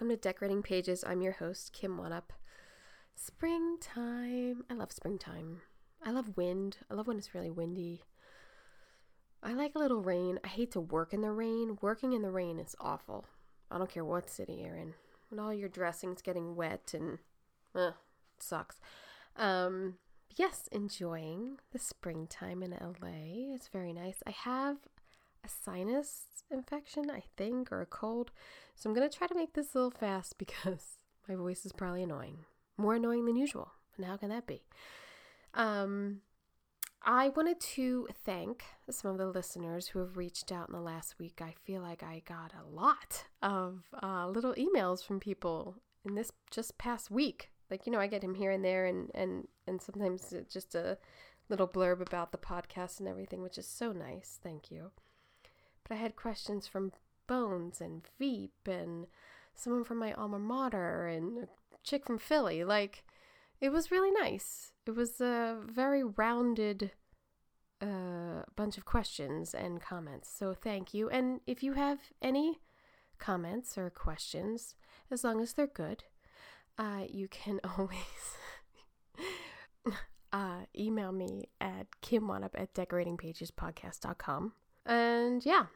Welcome to Decorating Pages. I'm your host, Kim Wannop. Springtime. I love springtime. I love wind. I love when it's really windy. I like a little rain. I hate to work in the rain. Working in the rain is awful. I don't care what city you're in. When all your dressing's getting wet and uh, sucks. Um, yes, enjoying the springtime in LA. It's very nice. I have a sinus infection, I think, or a cold. So I'm going to try to make this a little fast because my voice is probably annoying. More annoying than usual. And how can that be? Um, I wanted to thank some of the listeners who have reached out in the last week. I feel like I got a lot of uh, little emails from people in this just past week. Like, you know, I get him here and there and, and, and sometimes just a little blurb about the podcast and everything, which is so nice. Thank you. But I had questions from Bones and Veep and someone from my alma mater and a chick from Philly. Like, it was really nice. It was a very rounded uh, bunch of questions and comments. So thank you. And if you have any comments or questions, as long as they're good, uh, you can always uh, email me at kimwannop at decoratingpagespodcast.com. And yeah,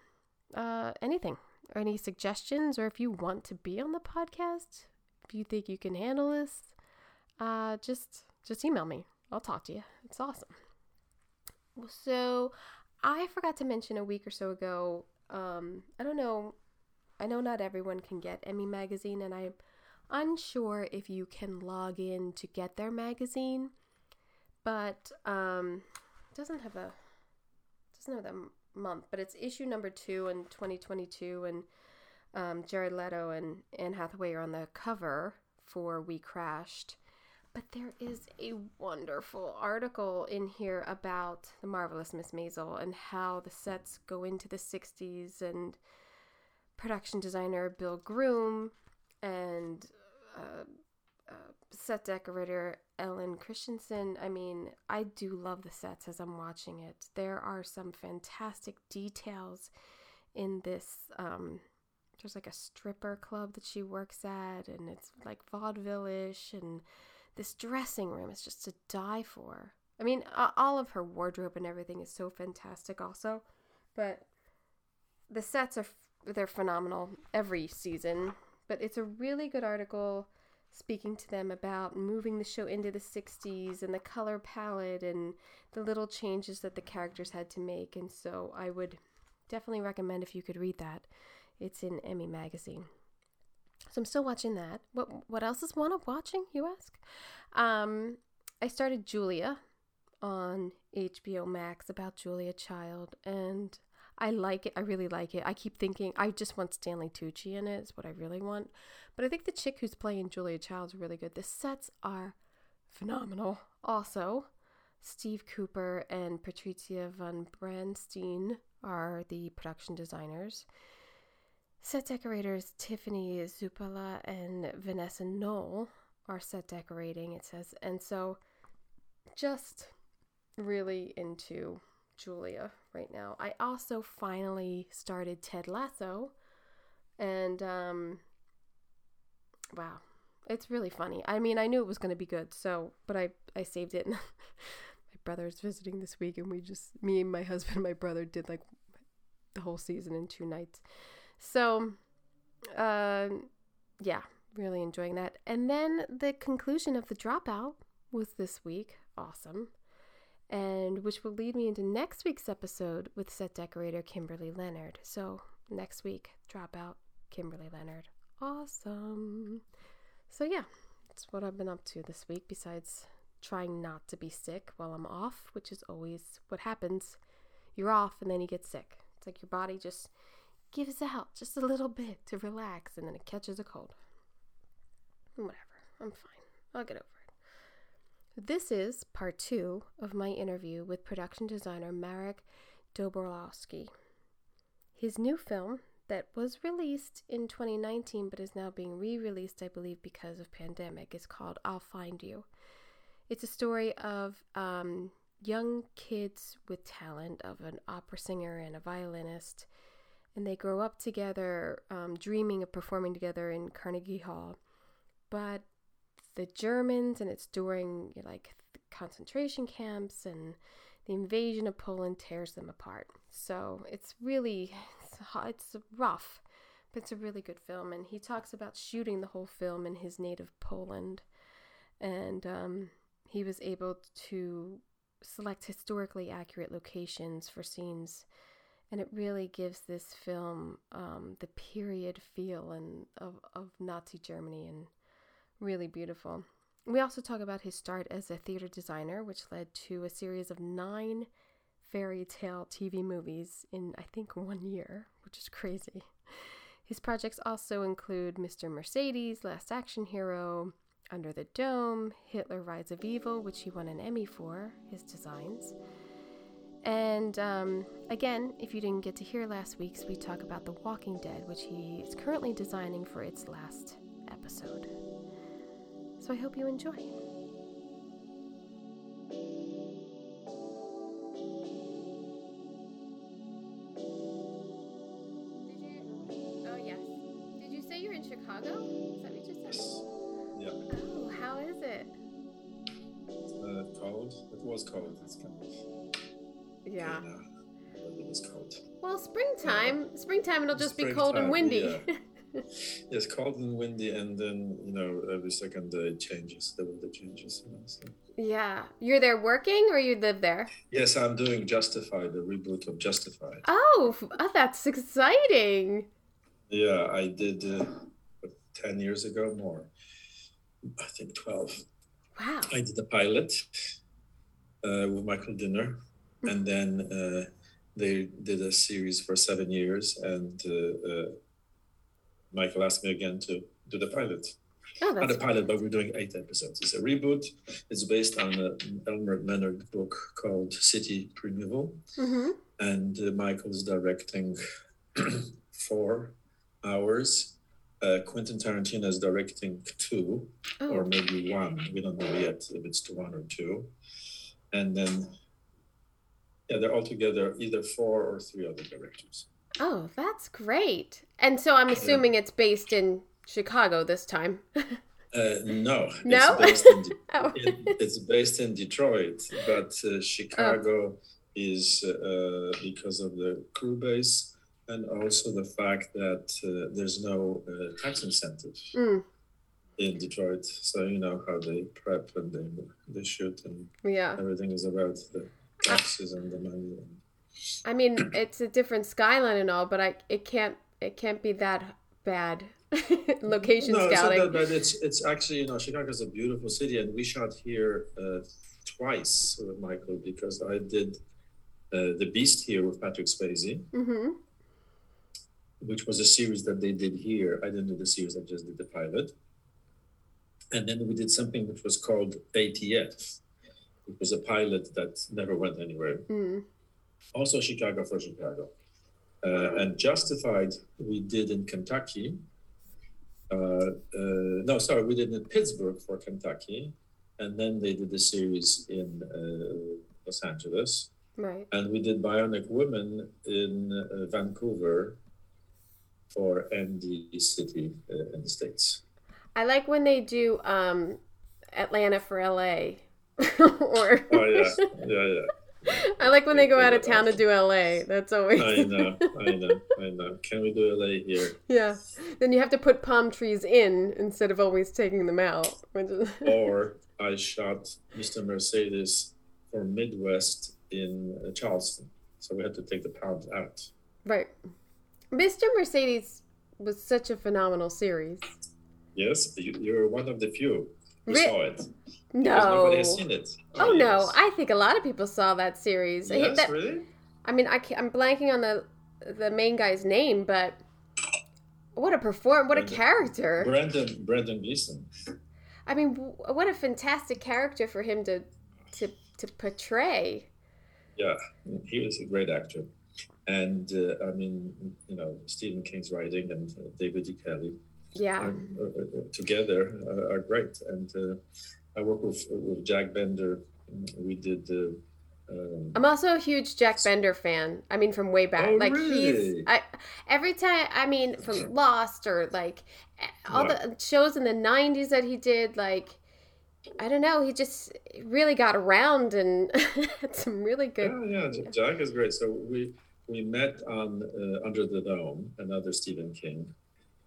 uh, anything or any suggestions, or if you want to be on the podcast, if you think you can handle this, uh, just just email me. I'll talk to you. It's awesome. So, I forgot to mention a week or so ago. Um, I don't know. I know not everyone can get Emmy magazine, and I'm unsure if you can log in to get their magazine. But um, doesn't have a doesn't have the month, but it's issue number two in 2022, and um, Jared Leto and Anne Hathaway are on the cover for We Crashed. But there is a wonderful article in here about the marvelous Miss Maisel and how the sets go into the 60s and production designer Bill Groom and uh, uh, set decorator Ellen Christiansen. I mean, I do love the sets as I'm watching it. There are some fantastic details in this. Um, there's like a stripper club that she works at, and it's like vaudeville ish, and this dressing room is just to die for. I mean, all of her wardrobe and everything is so fantastic, also, but the sets are they're phenomenal every season. But it's a really good article speaking to them about moving the show into the 60s and the color palette and the little changes that the characters had to make. And so I would definitely recommend if you could read that. It's in Emmy Magazine. So I'm still watching that. What what else is one of watching, you ask? Um, I started Julia on HBO Max about Julia Child and I like it. I really like it. I keep thinking I just want Stanley Tucci in it. Is what I really want. But I think the chick who's playing Julia Child is really good. The sets are phenomenal. Also, Steve Cooper and Patricia von Brandenstein are the production designers. Set decorators Tiffany Zappulla and Vanessa Knoll are set decorating, it says. And so just really into Julia right now. I also finally started Ted Lasso and um wow. It's really funny. I mean, I knew it was going to be good, so but I I saved it. my brother's visiting this week and we just me and my husband and my brother did like the whole season in two nights. So, uh, yeah, really enjoying that. And then the conclusion of the dropout was this week. Awesome. And which will lead me into next week's episode with set decorator Kimberly Leonard. So, next week, dropout Kimberly Leonard. Awesome. So, yeah, that's what I've been up to this week, besides trying not to be sick while I'm off, which is always what happens. You're off and then you get sick. It's like your body just gives out just a little bit to relax and then it catches a cold. Whatever. I'm fine. I'll get over. This is part two of my interview with production designer Marek Dobrowolski. His new film, that was released in 2019 but is now being re-released i believe because of pandemic is called i'll find you it's a story of um, young kids with talent of an opera singer and a violinist and they grow up together um, dreaming of performing together in carnegie hall but the germans and it's during like concentration camps and the invasion of poland tears them apart so it's really it's rough, but it's a really good film. And he talks about shooting the whole film in his native Poland, and um, he was able to select historically accurate locations for scenes, and it really gives this film um, the period feel and of of Nazi Germany and really beautiful. We also talk about his start as a theater designer, which led to a series of nine fairy tale TV movies in, I think, one year, which is crazy. His projects also include Mr. Mercedes, Last Action Hero, Under the Dome, Hitler Rise of Evil, which he won an Emmy for, his designs. And um, again, if you didn't get to hear last week's, we talk about The Walking Dead, which he is currently designing for its last episode. So I hope you enjoy. Did you? Oh yes. Did you say you're in Chicago? Is that what you just said? Yes. Yeah. Oh, how is it? Uh, cold. It was cold. It's kind of yeah. it was cold. Well, springtime, yeah. springtime, it'll just springtime, be cold and windy. Yeah. yes, cold and windy, and then you know every second day it changes. The weather changes. You know, so. Yeah, you're there working, or you live there? Yes, I'm doing Justified, the reboot of Justified. Oh, oh that's exciting. Yeah, I did uh, ten years ago more. I think twelve. Wow. I did the pilot uh, with Michael Dinner, hmm. and then uh, they did a series for seven years, and uh, uh, Michael asked me again to do the pilot. Oh, Not a pilot, but we're doing eight episodes. It's a reboot. It's based on an Elmore Leonard book called City Primeval, mm-hmm. and uh, Michael's directing four hours. Uh, Quentin Tarantino is directing two, oh. or maybe one. We don't know yet if it's one or two and then yeah, they're all together either four or three other directors. Oh, that's great. And so I'm assuming yeah. it's based in Chicago this time. Uh, no, no, it's based, in, De- oh. it's based in Detroit, but uh, Chicago oh. is uh, because of the crew base and also the fact that uh, there's no uh, tax incentive. Mm in Detroit. So you know how they prep and they they shoot and yeah, everything is about the taxes and the money. I mean, it's a different skyline and all, but I it can't it can't be that bad. Location no, scouting. No, it's not that bad. It's it's actually you know Chicago is a beautiful city, and we shot here uh, twice with Michael because I did uh, the Beast here with Patrick Swayze. Mm-hmm. Which was a series that they did here. I didn't do the series; I just did the pilot and then we did something which was called ATF. It was a pilot that never went anywhere. Mm. Also, Chicago for Chicago. Uh, and Justified, we did in Kentucky. Uh, uh, no, sorry, we did in Pittsburgh for Kentucky. And then they did the series in uh, Los Angeles. Right. And we did Bionic Women in uh, Vancouver for ND City uh, in the States. I like when they do um, Atlanta for LA. or oh yeah, yeah, yeah. I like when they go out of town to do LA. That's always. I know, I know, I know. Can we do LA here? Yeah. Then you have to put palm trees in instead of always taking them out. or I shot Mr. Mercedes for Midwest in uh, Charleston, so we had to take the palms out. Right. Mr. Mercedes was such a phenomenal series. Yes, you, are one of the few who Re- saw it. No, nobody has seen it. Oh, oh yes. no, I think a lot of people saw that series. Yes, that, really. I mean, I am blanking on the the main guy's name, but what a perform, what a character. Brandon Brendan Gleeson. I mean, what a fantastic character for him to to to portray. Yeah, he was a great actor, and uh, I mean, you know, Stephen King's writing and uh, David E. Kelley Yeah. are, uh, uh, together uh, are great. And uh, I work with with Jack Bender. We did the. Um, I'm also a huge Jack Bender fan. I mean, from way back. Oh, like he's? I every time. I mean, from Lost or like all the shows in the '90s that he did. Like, I don't know. He just really got around and had some really good. yeah, yeah, Jack is great. So we we met on uh, Under the Dome, another Stephen King,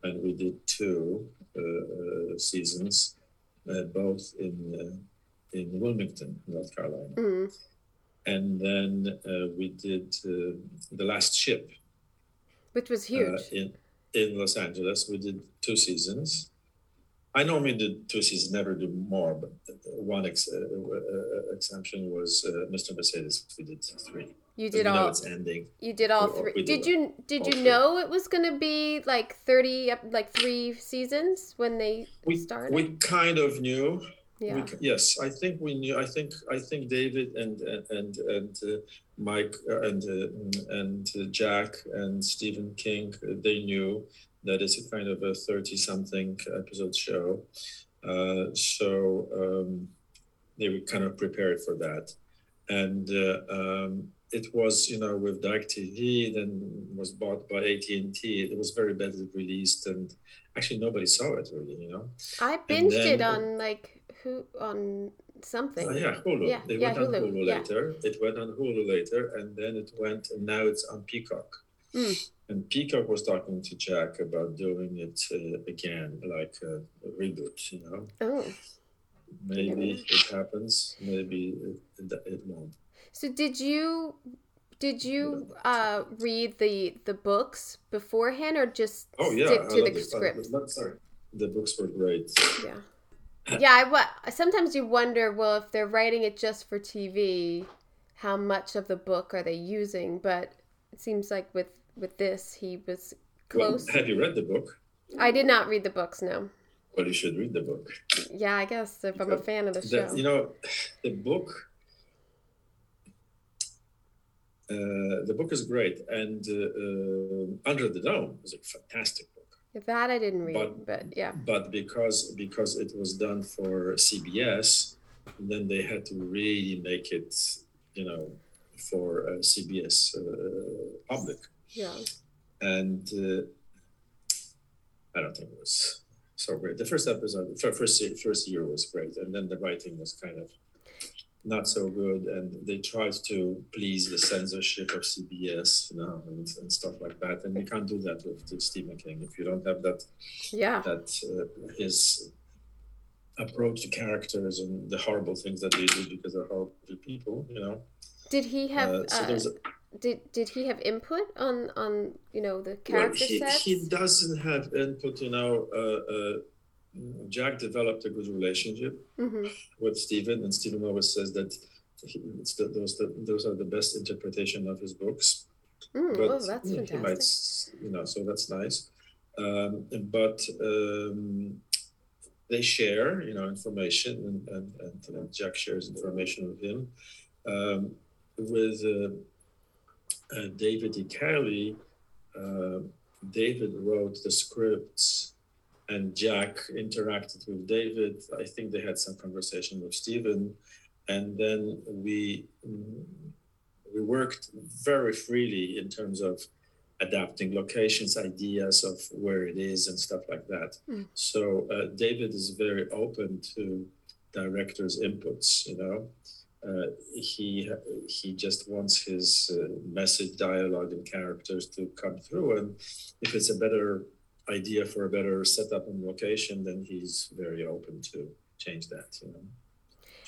and we did two uh, uh, seasons, uh, both in uh, in Wilmington, North Carolina. Mm, and then uh, we did uh, the last ship which was huge. in in Los Angeles. We did two seasons. I normally do two seasons, never do more, but one ex- uh, uh, exemption was uh, Mr. Mercedes. We did three. You did all. it's ending. You did all three. Did did you did you three. know it was gonna be like thirty, like three seasons when they We started? we kind of knew. yeah. We, yes, I think we knew. I think I think David and and and uh, Mike uh, and uh, and uh, Jack and Stephen King uh, they knew that it's a kind of a thirty-something episode show, uh, so um, they were kind of prepared for that, and uh, um, it was you know with Direct TV then was bought by AT and T. It was very badly released and. Actually, nobody saw it really, you know. I binged it on like who on something. Oh, yeah, Hulu. Yeah, it yeah, went on Hulu, Hulu yeah. later. It went on Hulu later, and then it went, and now it's on Peacock. Mm. And Peacock was talking to Jack about doing it uh, again, like a, reboot. You know, Oh, maybe it happens, maybe it, it, it won't. So did you did you uh read the the books beforehand or just Oh yeah, stick to the it. Script? but- sorry, the books were great. Yeah. Yeah, I wa- sometimes you wonder, well, if they're writing it just for TV, how much of the book are they using? But it seems like with with this, he was Well, close. have you read the book? I did not read the books, no. Well, you should read the book. Yeah, I guess if I'm a fan of the The- show. you know, the book. Uh, the book is great, and uh, uh, Under the Dome is a fantastic book. That I didn't read, But- but yeah. But because because it was done for CBS, then they had to really make it, you know, for uh, CBS uh, public, Yeah. and uh, I don't think it was so great. The first episode, first first year was great, and then the writing was kind of not so good, and they tried to please the censorship of CBS, you know, and, and stuff like that. And you can't do that with, with Stephen King if you don't have that Yeah. that uh, his approach to characters and the horrible things that they do because they're horrible people, you know. Did he have Uh, so uh, a, did did he have input on on you know the well, character he, sets? he doesn't have input, you know. Jack developed a good relationship hmm with Stephen, and Stephen always says that he, the, those the, those are the best interpretation of his books. Mm, but oh, that's you know, he might, fantastic. you know, so that's nice. Um, but um, they share, you know, information, and, and, and, and Jack shares information with him. Um, with uh, uh, David E. Kelley, uh, David wrote the scripts, and Jack interacted with David. I think they had some conversation with Stephen, and then we mm, we worked very freely in terms of adapting locations, ideas of where it is, and stuff like that. Mm. So uh, David is very open to directors' inputs. You know, uh, he he just wants his uh, message, dialogue, and characters to come through. And if it's a better idea for a better setup and location, then he's very open to change that. You know,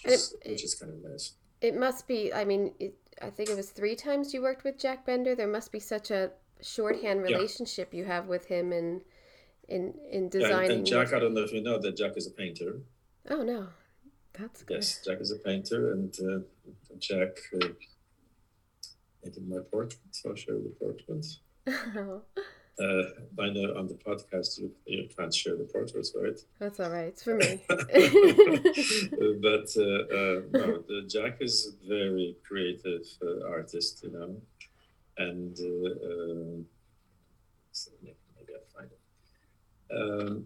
which, And is, it- which is kind of nice. It must be. I mean, it, I think it was three times you worked with Jack Bender. There must be such a shorthand Yeah. relationship you have with him in in in Yeah, designing. and Jack, I don't know if you know that Jack is a painter. Oh no, that's good. Yes, Jack is a painter, and uh, Jack uh, painted my portrait. So I'll show you the portrait. Uh, I know on the podcast you, you can't share the portraits, right? That's all right. It's for me. but uh, uh, no, the Jack is a very creative uh, artist, you know, and uh, um, maybe I'll find it. Um,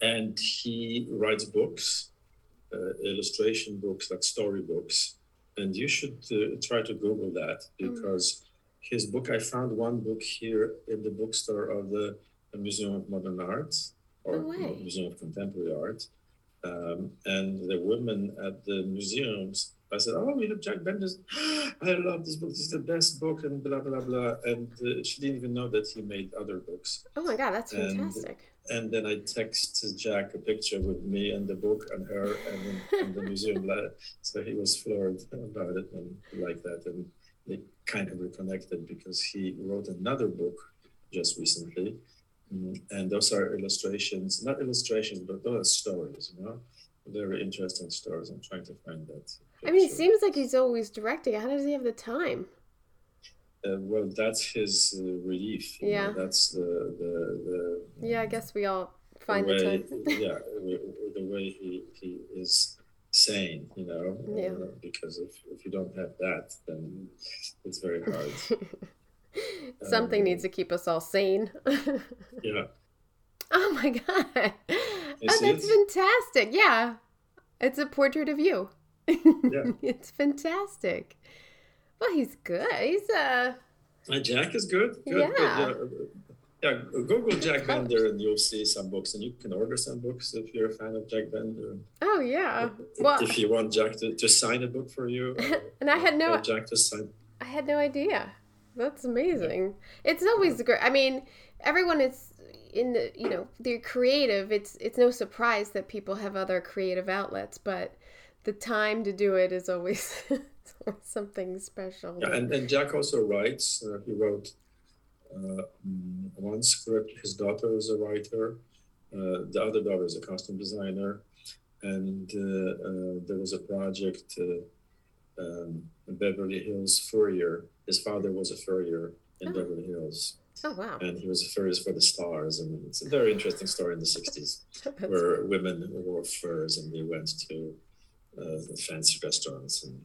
and he writes books, uh, illustration books, like storybooks, and you should uh, try to Google that Mm. His book. I found one book here in the bookstore of the Museum of Modern Art or No. Museum of Contemporary Art. Um, and the women at the museums, I said, "Oh, we have Jack Bender's. I love this book. This is the best book." And blah blah blah. And uh, she didn't even know that he made other books. oh my god, that's And- fantastic. And then I texted Jack a picture with me and the book and her and, and the museum. So he was floored about it and he liked that. And they kind of reconnected because he wrote another book just recently. Mm, And those are illustrations, not illustrations, but those are stories, you know, very interesting stories. I'm trying to find that. I mean, it seems like he's always directing. How does he have the time? Uh, well, that's his uh, relief. you know, Yeah. That's the, the, the Yeah, I guess we all find the the way, time. yeah, the, the way he, he is sane, you know, Yeah. uh, because if, if you don't have that, then it's very hard. Something Um, needs to keep us all sane. yeah. oh my god. You Oh, that's it? fantastic. Yeah. It's a portrait of you. Yeah. It's fantastic. Well, he's good. He's uh Uh, Jack is good. good Yeah. Good, yeah. Yeah, Google Jack. Bender and you'll see some books, and you can order some books if you're a fan of Jack Bender. oh yeah. Well if you want Jack to, to sign a book for you, and I had no Jack to sign. I had no idea. That's amazing. It's always great. I mean, everyone is in the you know they're creative. It's it's no surprise that people have other creative outlets, but the time to do it is always, something special. Yeah, and, and Jack also writes. Uh, he wrote one script. His daughter is a writer. Uh, the other daughter is a costume designer. And uh, uh, there was a project, uh, um, Beverly Hills Furrier. His father was a furrier in Oh. Beverly Hills, oh wow, and he was a furrier for the stars. And it's a very interesting story in the 60s That's- where women wore furs and they went to uh, fancy restaurants and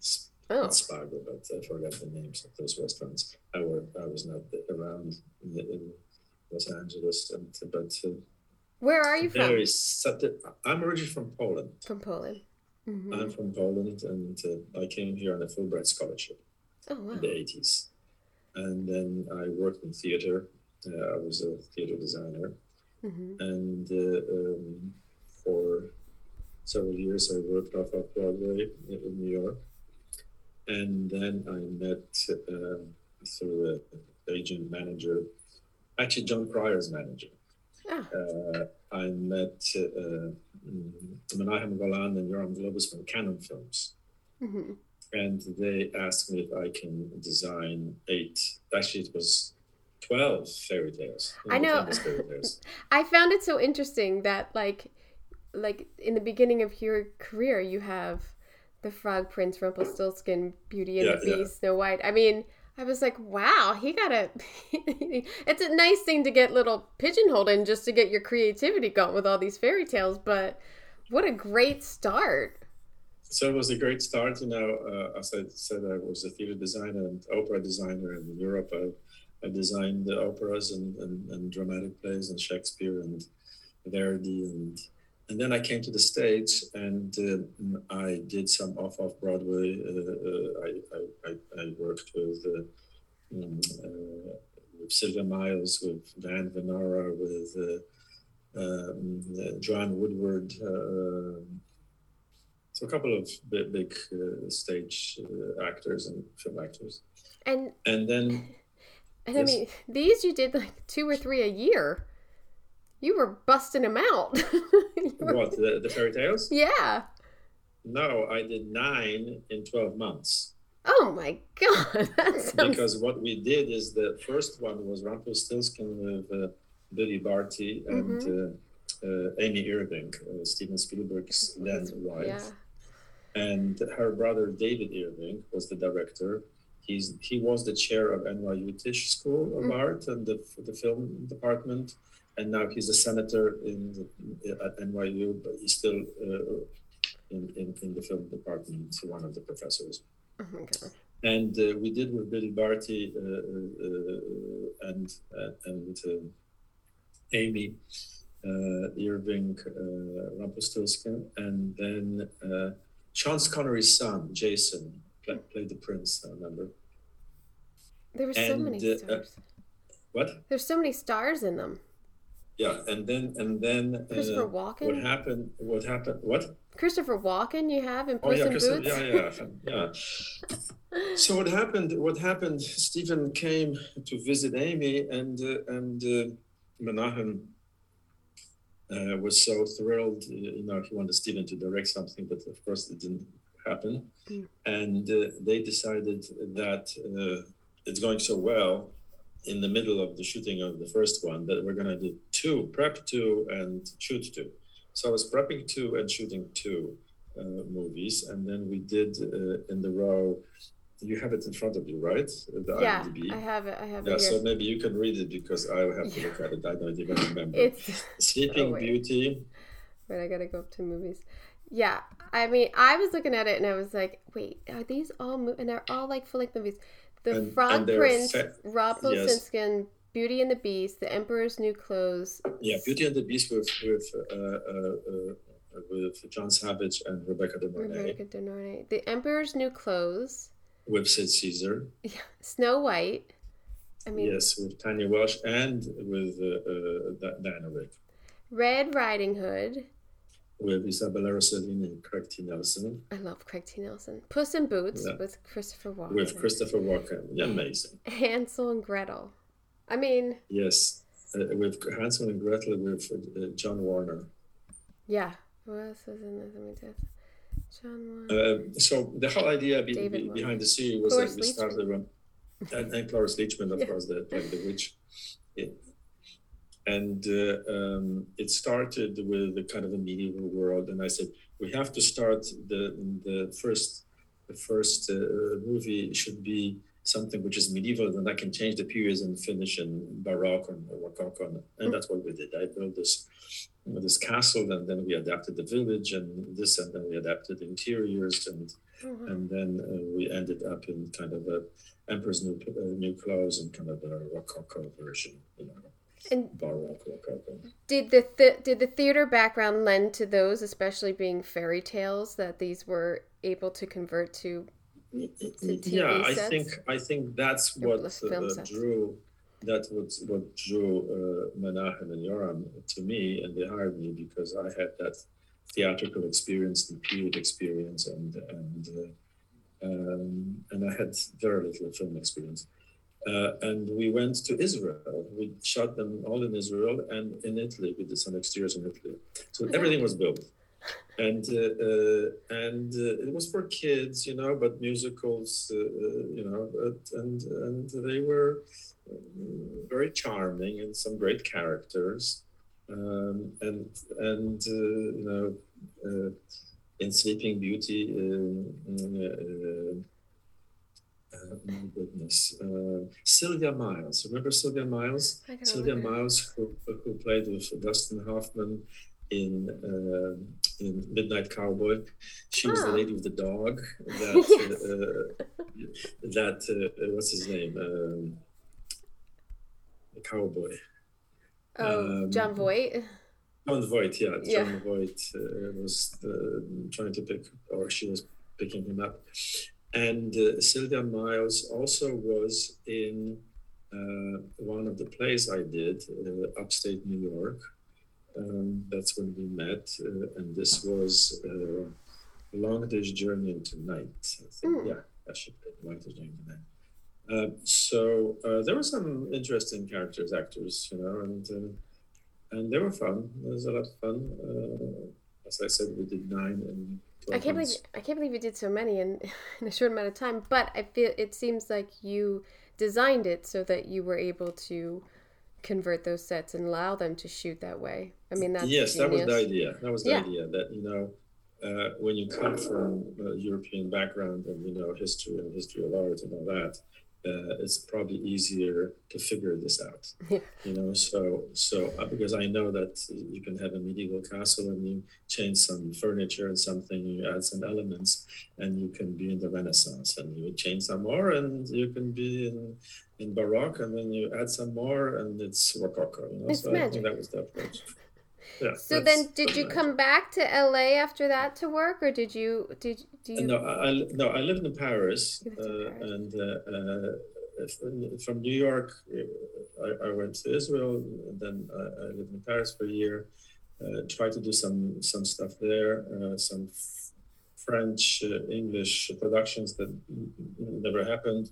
oh but I forgot the names of those restaurants. I were I was not around in, in Los Angeles, and but uh, where are you from? very subtle. I'm originally from Poland. From Poland. hmm I'm from Poland, and uh, I came here on a Fulbright scholarship Oh wow. in the 80s, and then I worked in theater. Uh, I was a theater designer, hmm and uh, um, for several years I worked off of Broadway in New York. And then I met uh, through a agent manager, actually John Pryor's manager. Ah. Uh, I met uh, mm, Menahem Golan and Yoram Globus from Canon Films. hmm And they asked me if I can design eight, actually, it was 12 fairy tales. I know. Fairy tales. I found it so interesting that like like in the beginning of your career you have the Frog Prince, Rumpelstiltskin, Beauty and Yeah, the yeah. Beast, Snow White. I mean, I was like, wow, he got a. it's a nice thing to get little pigeonholed in just to get your creativity going with all these fairy tales, but what a great start. So it was a great start. You know, uh, as I said, I was a theater designer and opera designer. And in Europe, I, I designed the operas and, and, and dramatic plays and Shakespeare and Verdi. And, and then I came to the States and uh, I did some off off Broadway. Uh, uh, I, I, I, worked with, uh, um, uh, with Sylvia Miles, with Diane Venora, with uh, um, Joanne Woodward. Uh, so a couple of big, big uh, stage uh, actors and film actors, And and then and I mean, these you did like two or three a year. You were busting them out. Were- what the, the fairy tales? Yeah. No, I did nine in twelve months Oh my god, sounds because what we did is the first one was Rumpelstiltskin with uh, Billy Barty and uh, uh, Amy Irving, uh, Steven Spielberg's then wife. yeah. and her brother David Irving was the director, he's he was the chair of NYU Tisch School of Mm. Art and the the film department, and now he's a senator in the, at NYU, but he's still uh, in, in in the film department, one of the professors. My god. And uh, we did with Bill Barty uh, uh, and uh, and uh, Amy uh, Irving uh, Rumpelstiltskin, and then uh, Sean Connery's son, Jason, play, played the prince. I remember. There were so And, many stars. What? There's so many stars in them. Yeah, and then and then Christopher uh, what happened? What happened? What? Christopher Walken you have in Oh yeah, in Boots. yeah, yeah, yeah. So what happened? What happened? Stephen came to visit Amy, and uh, and uh, Menahem uh, was so thrilled. You know, he wanted Stephen to direct something, but of course it didn't happen. Mm. And uh, they decided that uh, it's going so well in the middle of the shooting of the first one that we're going to do two, prep two, and shoot two. So I was prepping two and shooting two uh, movies, and then we did uh, in the row. You have it in front of you, right? The Yeah, IMDb. I have it. I have Yeah, it so maybe you can read it because I have to Yeah. look at it. I don't even remember. It's Sleeping Oh. Beauty. Wait, I gotta go up to movies. Yeah, I mean, I was looking at it and I was like, wait, are these all mo-? and they're all like full length movies. The And- Frog and Prince, fa- Rumpelstiltskin, Beauty and the Beast, The Emperor's New Clothes. Yeah, Beauty and the Beast with with uh, uh, uh, with John Savage and Rebecca De Mornay, Rebecca De Mornay. The Emperor's New Clothes. with Sid Caesar. Yeah. Snow White. I mean, yes, with Tanya Welsh and with uh, uh, Diana Rigg. Red Riding Hood. With Isabella Rossellini and Craig T. Nelson, I love Craig T. Nelson. Puss in Boots Yeah. with Christopher Walken. with Christopher Walken. Yeah, amazing. Hansel and Gretel. I mean, Yes, uh, with Hansel and Gretel with uh, John Warner. yeah. Who else was in this? Let me just. John Warner. Uh, so the whole idea be, be- behind the series was Cloris that we started from, and, and Cloris Leachman, of Yeah. course, the played the witch. And uh, um, it started with the kind of a medieval world, and I said we have to start the the first the first uh, movie should be something which is medieval, and I can change the periods and finish in Baroque and Rococo, and, and that's what we did. I built this this castle, and then we adapted the village, and this, and then we adapted the interiors, and wow. and then uh, we ended up in kind of a Emperor's New uh, New Clothes and kind of a Rococo version, you know, And did the th- did the theater background lend to those, especially being fairy tales, that these were able to convert to? TV yeah, I think I think that's what uh, drew that was what drew uh, Menachem and Yoram to me, and they hired me because I had that theatrical experience, the period experience, and and uh, um, and I had very little film experience. Uh, and we went to Israel. We shot them all in Israel and in Italy. We did some exteriors in Italy, so everything was built and uh, uh, and uh, it was for kids, you know, but musicals, uh, uh, you know, but, and and they were very charming and some great characters, um, and and you know, in Sleeping Beauty. Uh, uh, uh, my goodness, uh, Sylvia Miles. Remember Sylvia Miles? Sylvia it. Miles, who, who played with Dustin Hoffman in um in Midnight Cowboy. She was the Ah. lady with the dog. That Yes. uh, that uh, what's his name? Um, the cowboy. Oh, John um, Voight. Jon Voight, yeah, Yeah. Jon Voight uh, was uh, trying to pick, or she was picking him up. And uh, Sylvia Miles also was in uh, one of the plays I did, uh, upstate New York. Um, that's when we met, uh, and this was uh, Long Day's Journey into Night. Mm. Yeah, I should Long Day's Journey into Night. Uh, so uh, there were some interesting characters, actors, you know, and uh, and they were fun. It was a lot of fun. As I said, we did nine and I can't believe months. I can't believe you did so many in, in a short amount of time. But I feel it seems like you designed it so that you were able to convert those sets and allow them to shoot that way. I mean, that's yes, that was the idea. That was the Yeah. idea that you know uh, when you come from a European background and you know history and history of art and all that, uh, it's probably easier to figure this out. Yeah. You know, so so uh, because I know that you can have a medieval castle and you change some furniture and something, you add some elements, and you can be in the Renaissance, and you change some more, and you can be in in Baroque, and then you add some more, and it's Rococo. You know, It's so I magic. think that was the approach. Yeah. So then, did you come back to LA after that to work, or did you did do you? No, I, no, I lived in Paris, lived in uh, Paris. and uh, uh, from- New York, uh, I, I went to Israel. And then I, I lived in Paris for a year. Uh, tried to do some some stuff there, uh, some French, uh, English productions that never happened.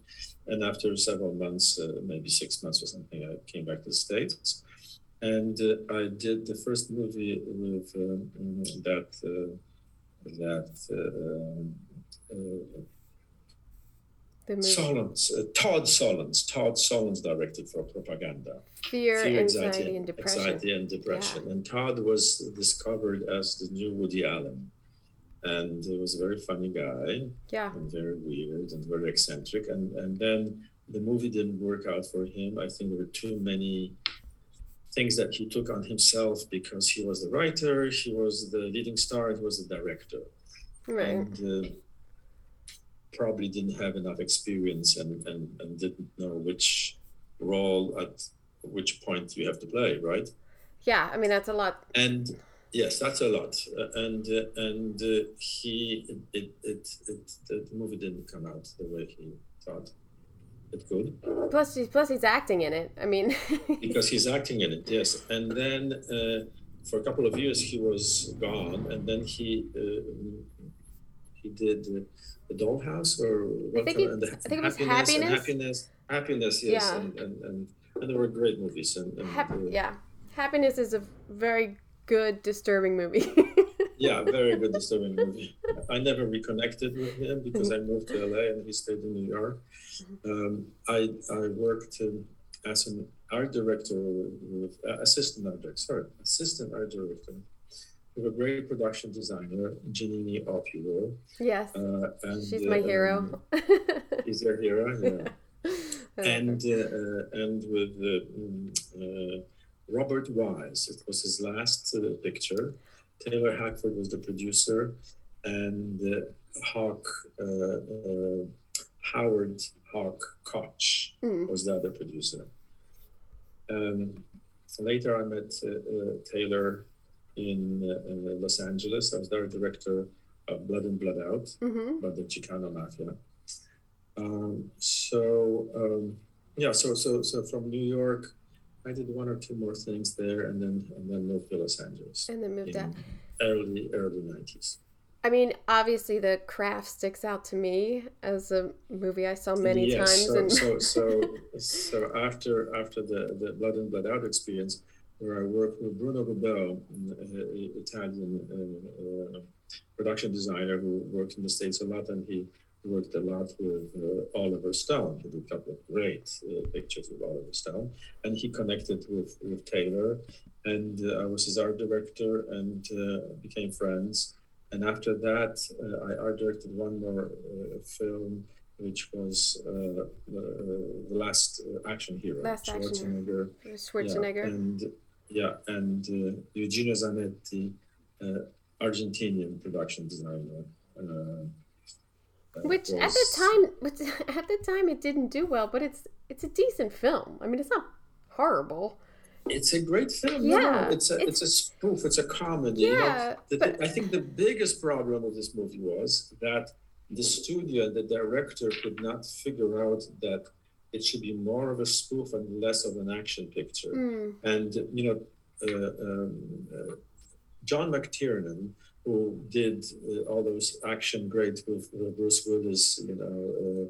And after several months, uh, maybe six months or something, I came back to the States. And uh, I did the first movie with that uh, that uh, uh, Solondz, uh, Todd Solondz, Todd Solondz directed for propaganda. fear, Fear, anxiety, and depression. Anxiety and depression. And Todd was discovered as the new Woody Allen. And he was a very funny guy Yeah, and very weird and very eccentric. And, and then the movie didn't work out for him. I think there were too many things that he took on himself because he was the writer, he was the leading star, he was the director right. and uh, probably didn't have enough experience and, and, and didn't know which role at which point you have to play, right? Yeah, I mean that's a lot. And yes, that's a lot. Uh, and uh, and uh, he it, it, it the movie didn't come out the way he thought it could Plus, he's, acting in it. I mean, because he's acting in it. Yes, and then uh, for a couple of years he was gone, and then he uh, he did uh, the Dollhouse or what? think he- and the I think it was and Happiness. happiness, happiness. Yes, Yeah. and, and, and and they were great movies. And, and uh, yeah, happiness is a very good, disturbing movie. yeah, very good disturbing movie. I never reconnected with him because I moved to LA and he stayed in New York. Um, I I worked um, as an art director with uh, assistant art director, sorry, assistant art director with a great production designer, Jeannine Oppewall. yes, Uh, and she's my uh, hero. um, he's their hero, yeah. and uh, uh, and with uh, Robert Wise. It was his last uh, picture. Taylor Hackford was the producer, and uh, Hawk uh, uh, Howard Hawk Koch Mm. was the other producer. Um, later, I met Taylor in, uh, in Los Angeles. I was their director of Blood and Blood Out hmm about the Chicano mafia. Um, so um, yeah, so so so from New York, I did one or two more things there, and then and then moved to Los Angeles And then moved out. early early nineties. I mean, obviously, The Craft sticks out to me as a movie I saw many yes, times. so, and so so so after after the the Blood and Blood Out experience, where I worked with Bruno Rubeo, an uh, Italian uh, uh, production designer who worked in the States a lot, and he worked a lot with uh, Oliver Stone. He did a couple of great uh, pictures with Oliver Stone, and he connected with, with Taylor, and uh, I was his art director and uh, became friends. And after that, uh, I art directed one more uh, film, which was uh, the, the last action hero, Last Action Schwarzenegger. Schwarzenegger. Yeah, and yeah, and uh, Eugenio Zanetti, uh, Argentinian production designer. Which at the time, at the time it didn't do well, but it's it's a decent film. I mean, it's not horrible. it's a great film. Yeah, no, it's a it's- it's, a spoof. It's a comedy. you know. Yeah, The- but I think the biggest problem of this movie was that the studio, and the director, could not figure out that it should be more of a spoof and less of an action picture. mm, And you know, uh, um, uh, John McTiernan, who did uh, all those action great with, Bruce Willis, you know,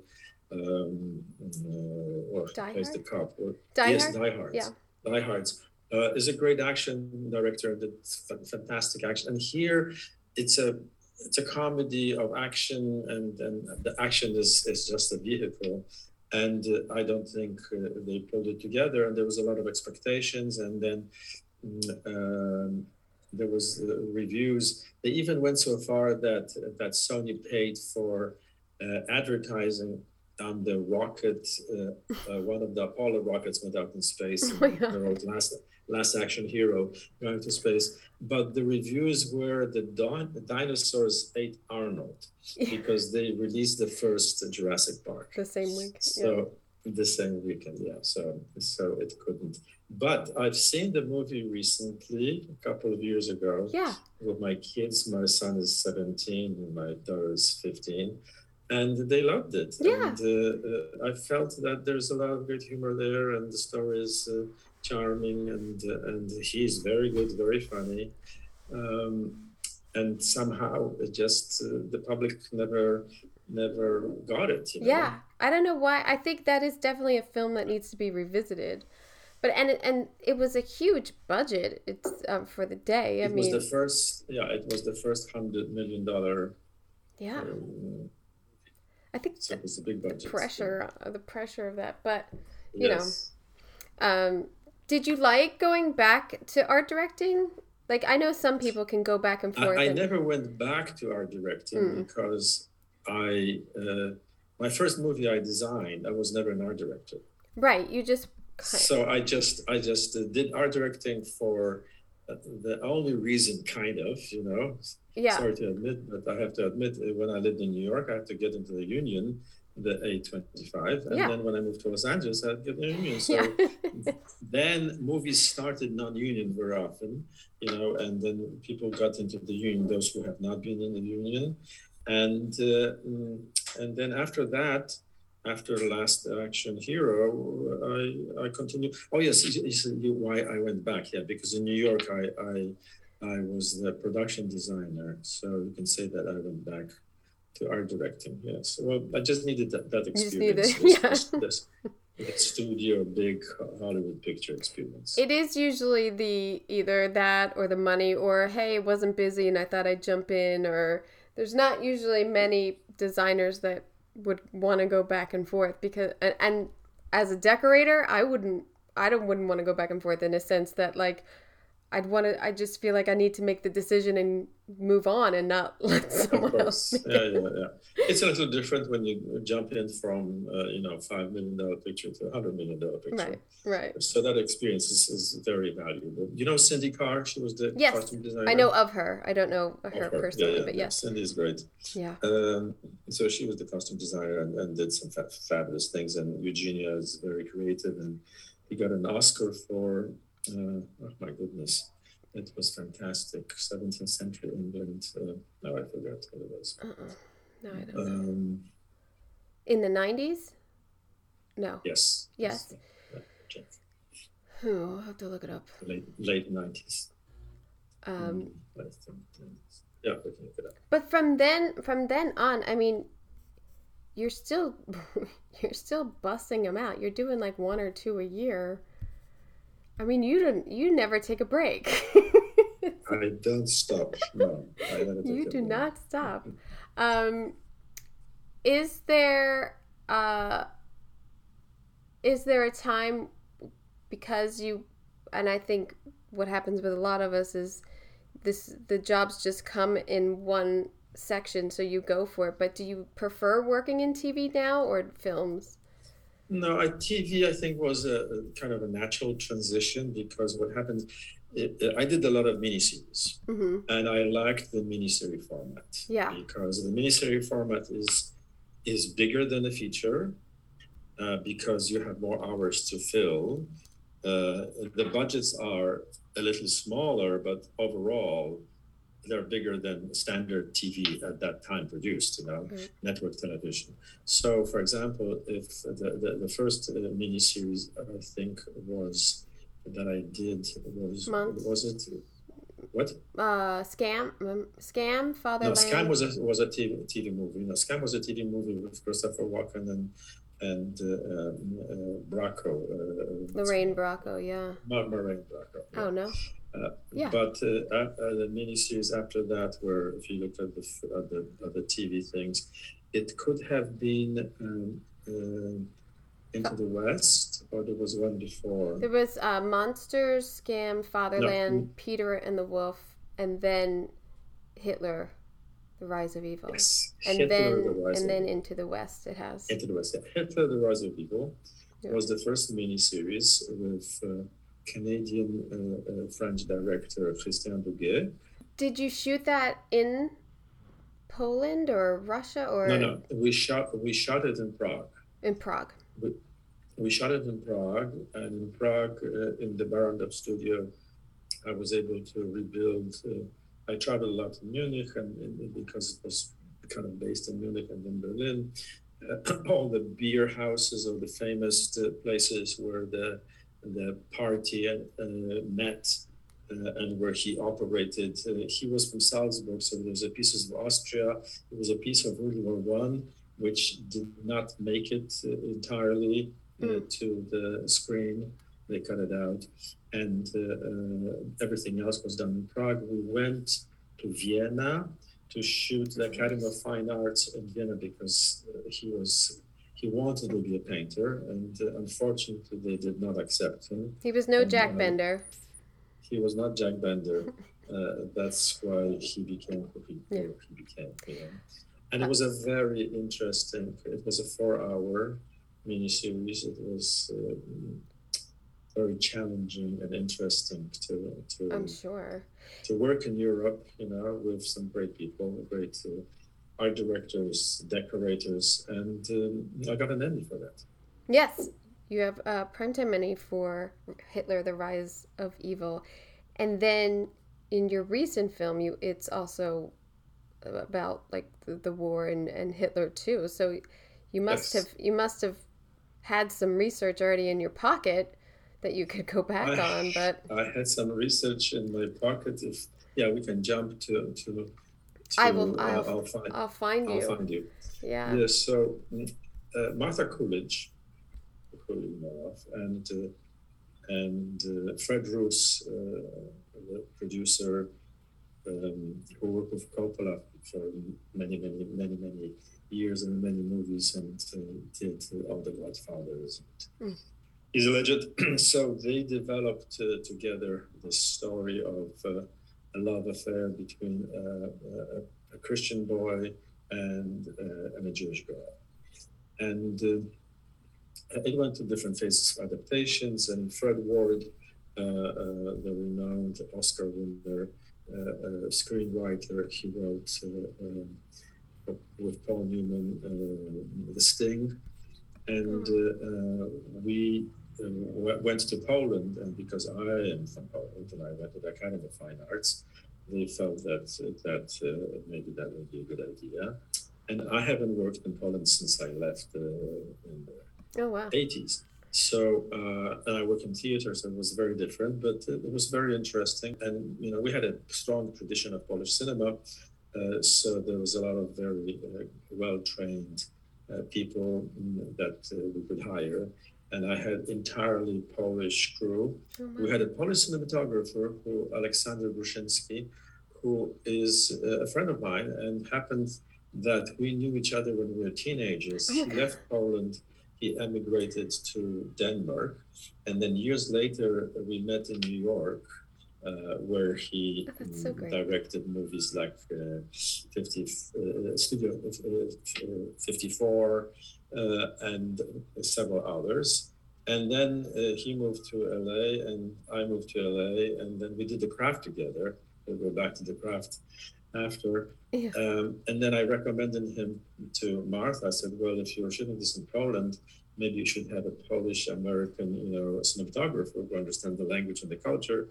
uh, um, uh, or Die plays the cop, or Die yes, Hard? Die Hard, Yeah. Die Hards, uh, is a great action director and did fa- fantastic action. And here, it's a it's a comedy of action, and and the action is is just a vehicle. And uh, I don't think uh, they pulled it together. And there was a lot of expectations, and then mm, um, there was uh, reviews. They even went so far that that Sony paid for uh, advertising on the rocket. Uh, uh, one of the Apollo rockets went out in space. Oh and last last action hero going to space. But the reviews were the, the dinosaurs ate Arnold because they released the first Jurassic Park. the same week. So the same weekend, yeah. So so it couldn't. But I've seen the movie recently, a couple of years ago, yeah. with my kids. My son is 17 and my daughter is 15. And they loved it. Yeah. And uh, uh, I felt that there's a lot of good humor there, and the story is uh, charming, and uh, and he's very good, very funny. Um, and somehow it just uh, the public never never got it. You know? Yeah, I don't know why. I think that is definitely a film that needs to be revisited. But and it- and it was a huge budget. It's um, for the day. I it mean, was the first yeah it was the first hundred million dollar yeah. um, I think so the it was a big budget pressure, uh, the pressure of that. But you know, um, did you like going back to art directing? Like I know some people can go back and forth. I, I and, never went back to art directing Mm. because I uh, my first movie I designed I was never an art director right, you just so I just I just uh, did art directing for uh, the only reason kind of you know. Yeah, sorry to admit but I have to admit uh, when I lived in New York I had to get into the union the A25 and Yeah. then when I moved to Los Angeles I had to get in the union. So yeah, then movies started non-union very often you know and then people got into the union those who have not been in the union. And uh, mm, and then after that after last action hero i i continued oh yes you- you said you- why i went back. Yeah because in new york i i i was the production designer so you can say that i went back to art directing yes. Well i just needed that, that just experience. needed- this- yeah. this- this- that studio big hollywood picture experience. It is usually the either that or the money or hey, it wasn't busy and I thought I'd jump in or there's not usually many designers that would want to go back and forth because and, and as a decorator, I wouldn't I don't wouldn't want to go back and forth in a sense that like I'd want to I just feel like I need to make the decision and move on and not let someone else yeah yeah yeah it's a little different when you jump in from uh, you know five million dollar picture to a hundred million dollar picture Right, right. so that experience is, is very valuable you know cindy carr she was the Yes, costume designer I know of her. I don't know her her. personally, yeah, yeah, but yes. cindy's great Yeah. um, so she was the costume designer and, and did some fa- fabulous things and eugenio is very creative and he got an oscar for oh my goodness it was fantastic 17th century england uh, now i forgot what it was Uh-uh. No, I don't know. um, In the 90s? No. Yes. Yes. Check. I'll have to look it up. Late late nineties. Um, yeah, we can look it up. but from then from then on, I mean, you're still you're still busting them out. You're doing like one or two a year. I mean, you don't you never take a break. I don't stop. No, I never you do not stop. Um, is there uh, is there a time because you and I think what happens with a lot of us is this the jobs just come in one section so you go for it but do you prefer working in TV now or films No, I, TV I think was a, a kind of a natural transition because what happens, it, it- I did a lot of miniseries mm-hmm. and I liked the miniseries format. Yeah. Because the miniseries format is is bigger than a feature uh, because you have more hours to fill. Uh, the budgets are a little smaller, but overall, they're bigger than standard TV at that time produced, you know, Right. network television. So, for example, if the, the, the first uh, miniseries I think was that I did was was it what? uh scam scam No, Scam was a was a TV, TV movie. No, Scam was a TV movie with Christopher Walken and and uh, um, uh, Bracco. Uh, Lorraine Bracco yeah Not Lorraine Bracco. yeah. oh no Uh, Yeah. But uh, uh, uh, the miniseries after that, where if you look at the at the, at the TV things, it could have been um, um Into the West, or there was one before. There was uh, Monsters, Scam, Fatherland, Peter and the Wolf, and then Hitler, the Rise of Evil. Yes. And Hitler, then the and then into the West it has. Into the West. Yeah. Hitler, the Rise of Evil Yeah. was the first miniseries with uh, Canadian uh, uh, French director Christian Duguay. Did you shoot that in Poland or Russia or No, no, we shot we shot it in Prague. in Prague? We shot it in Prague, and in Prague, uh, in the Barrandov studio, I was able to rebuild. Uh, I traveled a lot in Munich, and, and because it was kind of based in Munich and in Berlin, uh, all the beer houses or the famous uh, places where the the party uh, met uh, and where he operated. Uh, he was from Salzburg, so there was a piece of Austria. There was a piece of World War One, which did not make it uh, entirely uh, to the screen. They cut it out, and uh, uh, everything else was done in Prague. We went to Vienna to shoot the Academy of Fine Arts in Vienna because uh, he was he wanted to be a painter, and uh, unfortunately they did not accept him. He was no And, Jack uh, Bender. He was not Jack Bender. Uh, that's why he became who he, who Yeah. he became. You know? And it was a very interesting. It was a four-hour miniseries. It was um, very challenging and interesting to to I'm sure. to work in Europe. You know, with some great people, great uh, art directors, decorators, and um, I got an Emmy for that. Yes, you have a primetime Emmy for Hitler: The Rise of Evil, and then in your recent film, you it's also about like the, the war and, and Hitler too. So you must Yes. have you must have had some research already in your pocket that you could go back I- on. But I had some research in my pocket. If yeah, we can jump to to. To I will- uh, I'll- I'll find. I'll find I'll you. find you. Yeah. Yes. So mm, uh, Martha Coolidge, who you know of, and uh, and uh, Fred Roos, uh, the producer, um, who worked with Coppola for many, many, many, many years and many movies, and uh, did all the Godfathers. Mm. He's a legend. so they developed uh, together the story of uh, a love affair between uh, a, a Christian boy and, uh, and a Jewish girl. And uh, it went to different phases of adaptations. And Fred Ward, uh, uh, the renowned Oscar winner, screenwriter, he wrote uh, um, with Paul Newman uh, The Sting. And uh, uh, we went to Poland, and because I am from Poland and I went to the Academy of Fine Arts, they felt that that uh, maybe that would be a good idea. And I haven't worked in Poland since I left uh, in the Oh wow. 80s. So, uh, and I work in theater, so it was very different, but it was very interesting. And, you know, we had a strong tradition of Polish cinema. Uh, so there was a lot of very uh, well trained uh, people mm, that uh, we could hire. And I had entirely Polish crew. Oh, We had a Polish cinematographer, who Alexander Gruszynski, who is uh, a friend of mine, and happened that we knew each other when we were teenagers. He Okay. left Poland, he emigrated to Denmark, and then years later we met in New York, uh, where he Oh, so mm, directed movies like uh, 50, uh, Studio uh, uh, 54 uh, and several others. And then uh, he moved to LA, and I moved to LA, and then we did the craft together. We'll go back to the craft after. Yeah. Um, and then I recommended him to Martha. I said, "Well, if you're shooting this in Poland, maybe you should have a Polish American, you know, cinematographer who understands the language and the culture,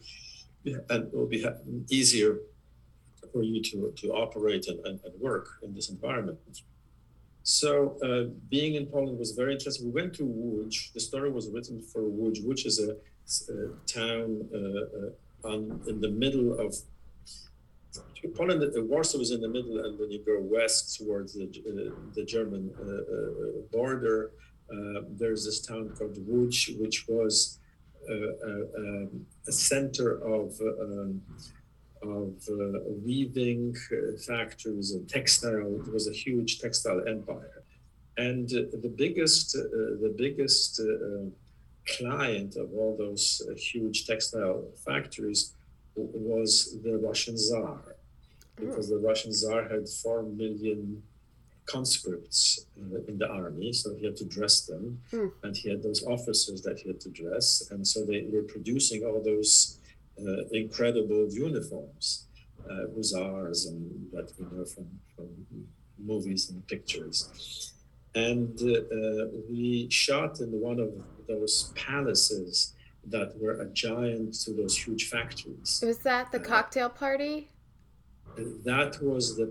and will be easier for you to to operate and, and, and work in this environment." So uh, being in Poland was very interesting. We went to Łódź. The story was written for Łódź, which is a, a town uh, uh, on in the middle of Poland. Uh, Warsaw is in the middle, and when you go west towards the uh, the German uh, border. There's this town called Łódź, which was um, a center of um, of uh, weaving factories and textile. It was a huge textile empire, and uh, the biggest uh, the biggest uh, client of all those uh, huge textile factories was the Russian Tsar, because the Russian Tsar had four million conscripts uh, in the army, so he had to dress them, Mm. and he had those officers that he had to dress, and so they were producing all those uh, incredible uniforms, uh, hussars, and that we know from, from movies and pictures. And uh, uh, we shot in one of those palaces that were adjacent to those huge factories. Was that the cocktail party? That was the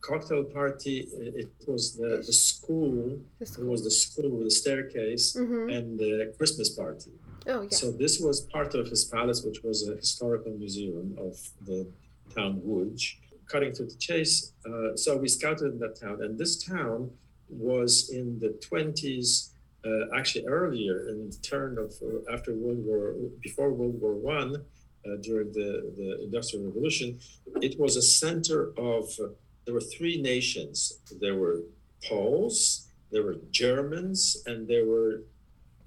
cocktail party. It was the, the school. The It was the school with the staircase hmm and the Christmas party. Oh yeah. So this was part of his palace, which was a historical museum of the town Łódź. Cutting to the chase, uh, so we scouted in that town, and this town was in the 20s, uh, actually earlier in the turn of uh, after World War, before World War One, uh, during the, the Industrial Revolution, it was a center of. There were three nations. There were Poles, there were Germans, and there were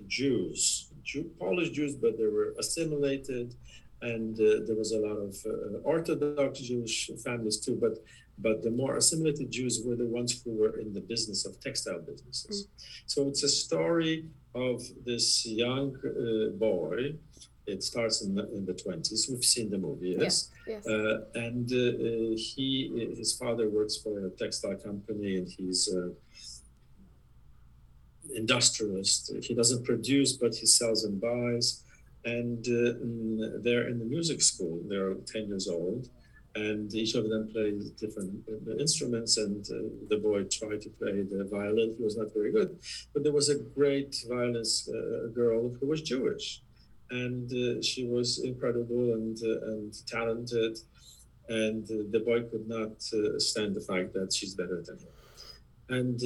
Jews, Jew, Polish Jews, but they were assimilated, and uh, there was a lot of uh, Orthodox Jewish families too. But but the more assimilated Jews were the ones who were in the business of textile businesses. So it's a story of this young uh, boy. It starts in the, in the 20s. We've seen the movie, yes. yes. Uh, and uh, he, his father works for a textile company, and he's a industrialist. He doesn't produce, but he sells and buys. And uh, mm, they're in the music school. They're 10 years old, and each of them plays different uh, instruments. And uh, the boy tried to play the violin. He was not very good, but there was a great violinist uh, girl who was Jewish and uh, she was incredible and uh, and talented. And uh, the boy could not stand the fact that she's better than him. And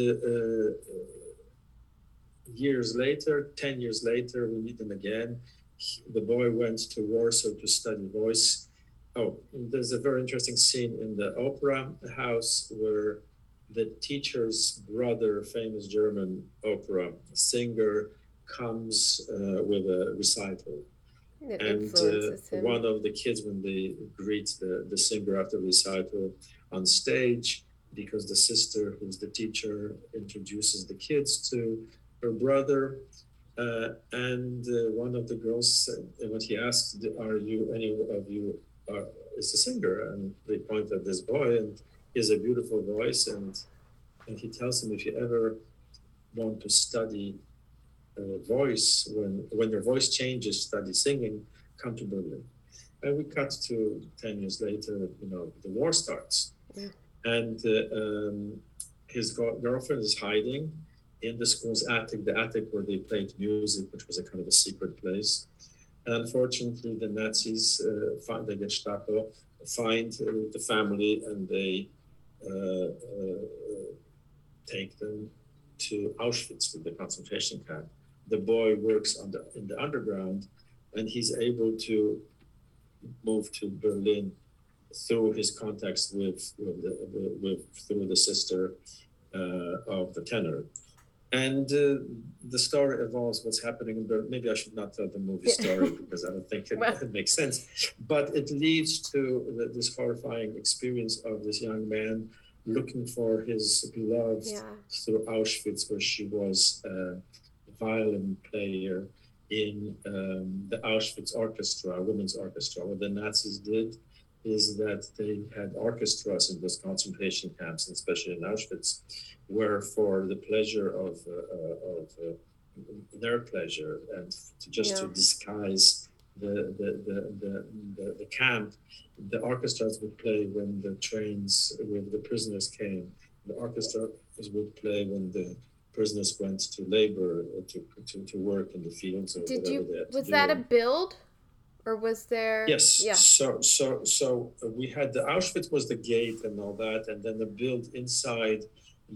years later 10 years later we meet them again. He- the boy went to warsaw to study voice. Oh there's a very interesting scene in the opera house where the teacher's brother famous german opera singer comes uh, with a recital. It and uh, one of the kids when they greet the, the singer after recital on stage because the sister who's the teacher introduces the kids to her brother uh, and uh, one of the girls said and when he asks are you any of you are is a singer? And they point at this boy and he has a beautiful voice and and he tells him if you ever want to study uh, voice when when your voice changes study singing come to berlin and we cut to 10 years later you know the war starts Yeah. and uh, um, his girlfriend is hiding in the school's attic the attic where they played music which was a kind of a secret place and unfortunately the nazis uh, find the gestapo find uh, the family and they uh, uh, uh, take them to Auschwitz, to the concentration camp. The boy works on the, in the underground, and he's able to move to Berlin through his contacts with, with, the, with, through the sister uh, of the tenor. And uh, the story evolves what's happening in Berlin. Maybe I should not tell the movie story because I don't think it, Well- it makes sense. But it leads to the, this horrifying experience of this young man looking for his beloved yeah. through Auschwitz, where she was a violin player in um, the Auschwitz orchestra, women's orchestra. What the Nazis did is that they had orchestras in those concentration camps, and especially in Auschwitz, where for the pleasure of, uh, uh, of uh, their pleasure and to just to disguise the the, the, the, the the camp, the orchestras would play when the trains with the prisoners came. The orchestras would play when the prisoners went to labor to, to, to work in the fields or Did whatever you? they had to Was that a build, or was there? Yes. Yeah. So so so uh, we had the Auschwitz was the gate and all that, and then the build inside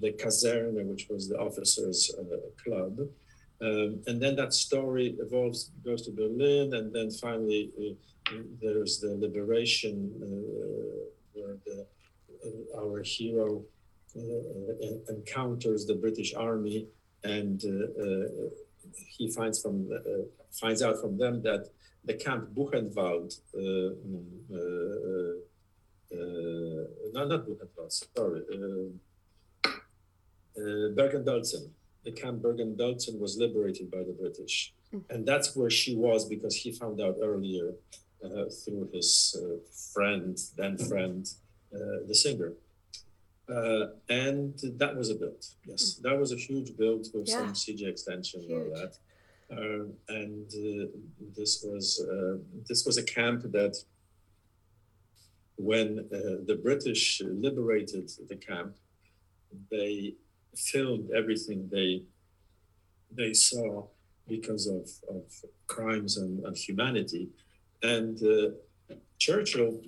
the Kaserne, which was the officers' uh, club, um, and then that story evolves, goes to Berlin, and then finally uh, there's the liberation uh, where the uh, our hero uh, uh, encounters the British Army and uh, uh, he finds from uh, finds out from them that the camp Buchenwald, uh, uh, uh, no, not Buchenwald, sorry, uh, Bergen-Belsen. The camp Bergen-Belsen was liberated by the British, mm. and that's where she was because he found out earlier through his friend, then friend, the singer. Uh, and that was a build. Yes, mm. that was a huge build with yeah. some CG extension and all that. Uh, and uh, this was uh, this was a camp that when uh, the British liberated the camp, they filmed everything they they saw because of, of crimes and, and humanity. And uh, Churchill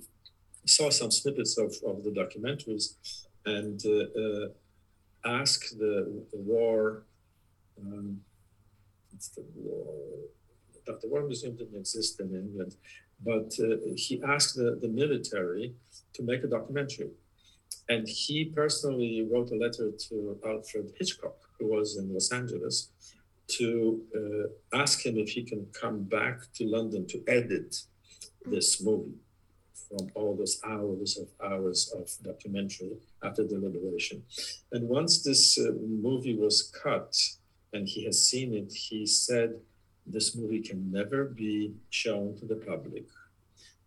saw some snippets of, of the documentaries and uh, uh, ask the, war. Um, the war. The war museum didn't exist in England, but uh, he asked the, the military to make a documentary. And he personally wrote a letter to Alfred Hitchcock, who was in Los Angeles, to uh, ask him if he can come back to London to edit this movie from all those hours of hours of documentary after the liberation. And once this uh, movie was cut and he has seen it, he said, This movie can never be shown to the public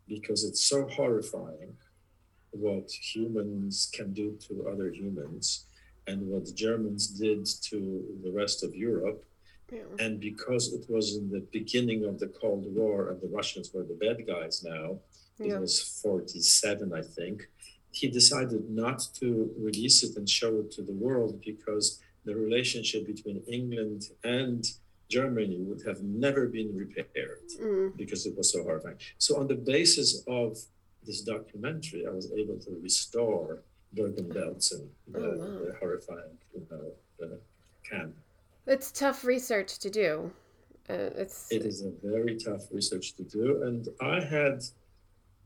because it's so horrifying what humans can do to other humans and what the Germans did to the rest of Europe. Yeah. And because it was in the beginning of the Cold War and the Russians were the bad guys now, yeah. it was 47, I think he decided not to release it and show it to the world because the relationship between England and Germany would have never been repaired mm. because it was so horrifying. So, on the basis of this documentary, I was able to restore Bergen-Belsen, the, oh, wow. the horrifying you know, the camp. It's tough research to do. Uh, it's it is a very tough research to do, and I had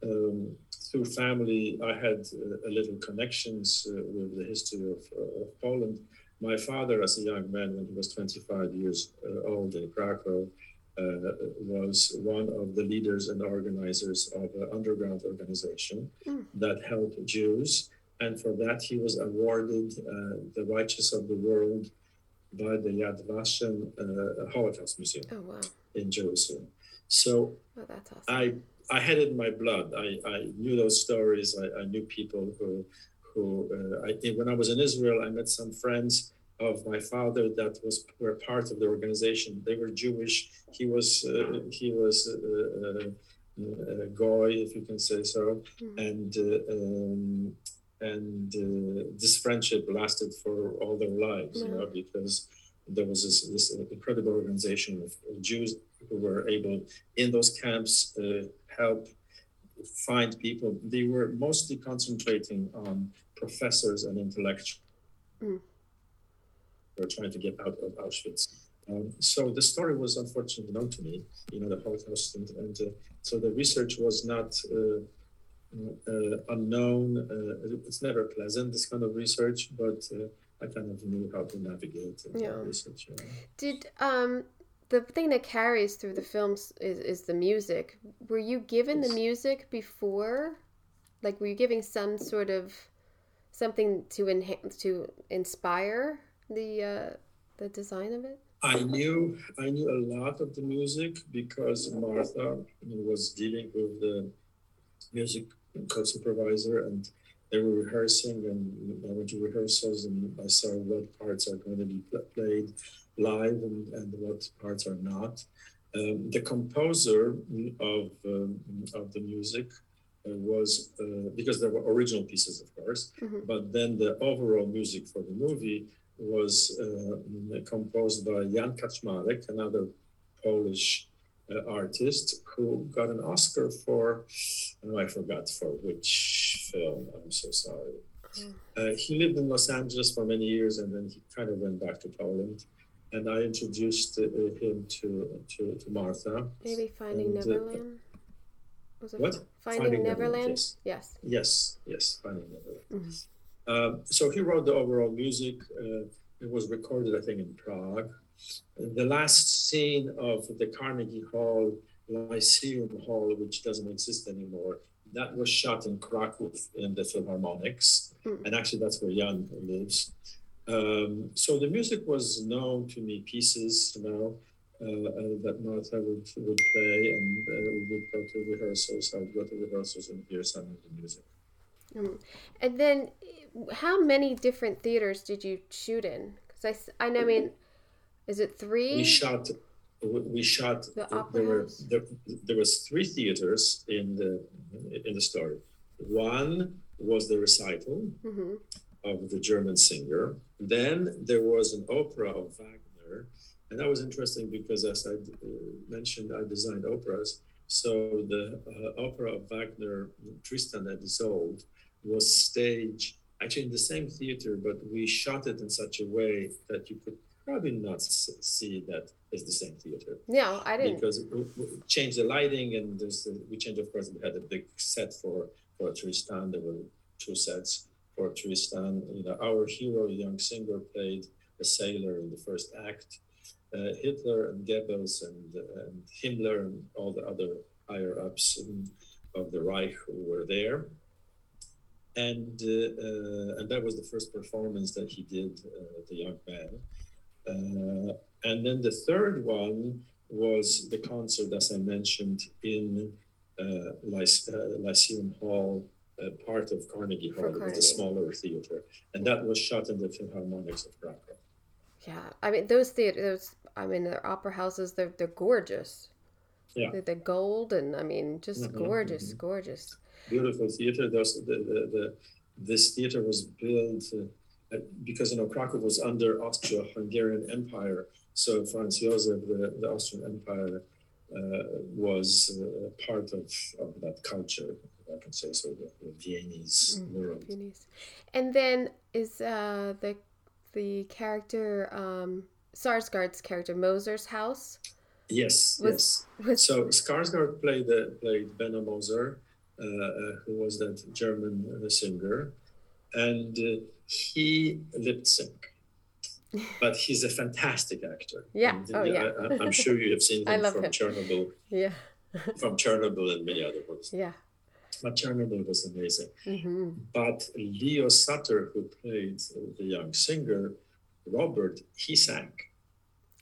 um, through family, I had uh, a little connections uh, with the history of, uh, of, Poland. My father, as a young man, when he was 25 years uh, old in Krakow, uh, was one of the leaders and organizers of an underground organization mm. that helped Jews. And for that, he was awarded uh, the Righteous of the World by the Yad Vashem Holocaust Museum oh, wow. in Jerusalem. So oh, awesome. I I had it in my blood. I, I knew those stories. I, I knew people who, who uh, I think when I was in Israel, I met some friends of my father that was were part of the organization. They were Jewish. He was uh, he was uh, uh a goy, if you can say so, mm-hmm. and uh, um, and uh, this friendship lasted for all their lives, mm-hmm. you know, because there was this, this incredible organization of Jews who were able in those camps help find people. They were mostly concentrating on professors and intellectuals. Mm. They were trying to get out of Auschwitz. Um, so the story was unfortunately known to me, you know, the Holocaust, and, and uh, so the research was not uh, uh, unknown. Uh, it's never pleasant, this kind of research, but uh, I kind of knew how to navigate yeah. research. Did um, the thing that carries through the films is, is the music. Were you given the music before? Like, were you giving some sort of something to enhance to inspire the uh, the design of it? I knew I knew a lot of the music because Martha was dealing with the music co-supervisor and they were rehearsing and I went to rehearsals and I saw what parts are going to be played live and, and what parts are not. Um, the composer of, um, of the music uh, was, uh, because there were original pieces, of course, mm-hmm. but then the overall music for the movie was uh, composed by Jan Kaczmarek, another Polish uh, artist who got an Oscar for, oh, I forgot for which film, I'm so sorry. Mm. Uh, he lived in Los Angeles for many years and then he kind of went back to Poland and I introduced uh, him to, to, to Martha. Maybe Finding and, uh, Neverland. Was it what? Finding, Finding Neverland? Neverland? Yes. yes. Yes. Yes. Finding Neverland. Mm-hmm. Uh, so he wrote the overall music. Uh, it was recorded, I think, in Prague, the last scene of the Carnegie Hall Lyceum Hall, which doesn't exist anymore, that was shot in Krakow in the Philharmonics, mm. and actually that's where Jan lives. Um, so the music was known to me, pieces, you know, uh, uh, that Martha would, would play, and uh, we would go to rehearsals. I would go to rehearsals and hear some of the music. Mm. And then, how many different theaters did you shoot in? Because I, I know, I mean, is it three? We shot. We shot. The there were there, there was three theaters in the in the story. One was the recital mm-hmm. Of the German singer. Then there was an opera of Wagner, and that was interesting because, as I uh, mentioned, I designed operas. So the uh, opera of Wagner, Tristan and Isolde, was staged actually in the same theater, but we shot it in such a way that you could probably not see that it's the same theater. No, I didn't. Because we, we changed the lighting and there's we changed, of course, we had a big set for, for Tristan. There were two sets for Tristan. You know, our hero, young singer, played a sailor in the first act. Uh, Hitler and Goebbels and, uh, and Himmler and all the other higher ups of the Reich who were there and uh, uh, and that was the first performance that he did, uh, the young man. and then the third one was the concert, as I mentioned, in Lyceum Hall, part of Carnegie Hall. It was a smaller theater, and that was shot in the Philharmonics of Krakow. Yeah, I mean those theaters. I mean, the opera houses. They're they're gorgeous. Yeah, they're, they're gold, and I mean, just mm-hmm, gorgeous, mm-hmm. gorgeous beautiful theater. Those, the, the, the, this theater was built uh, because you know Krakow was under Austro-Hungarian Empire. So Franz Josef, the, the Austrian Empire, uh, was uh, part of, of that culture. I can say so. The, the Viennese mm. Viennese. And then is uh, the the character um, Skarsgård's character Moser's house? Yes, was, yes. Was, so Skarsgård played the, played Benno Moser, uh, uh, who was that German uh, singer, and he lip sync. But he's a fantastic actor. Yeah. Oh, yeah. I, am sure you have seen him from him. Chernobyl. Yeah. from Chernobyl and many other ones. Yeah. Chernobyl was amazing. Mm-hmm. But Leo Suter, who played the young singer, Robert, he sang.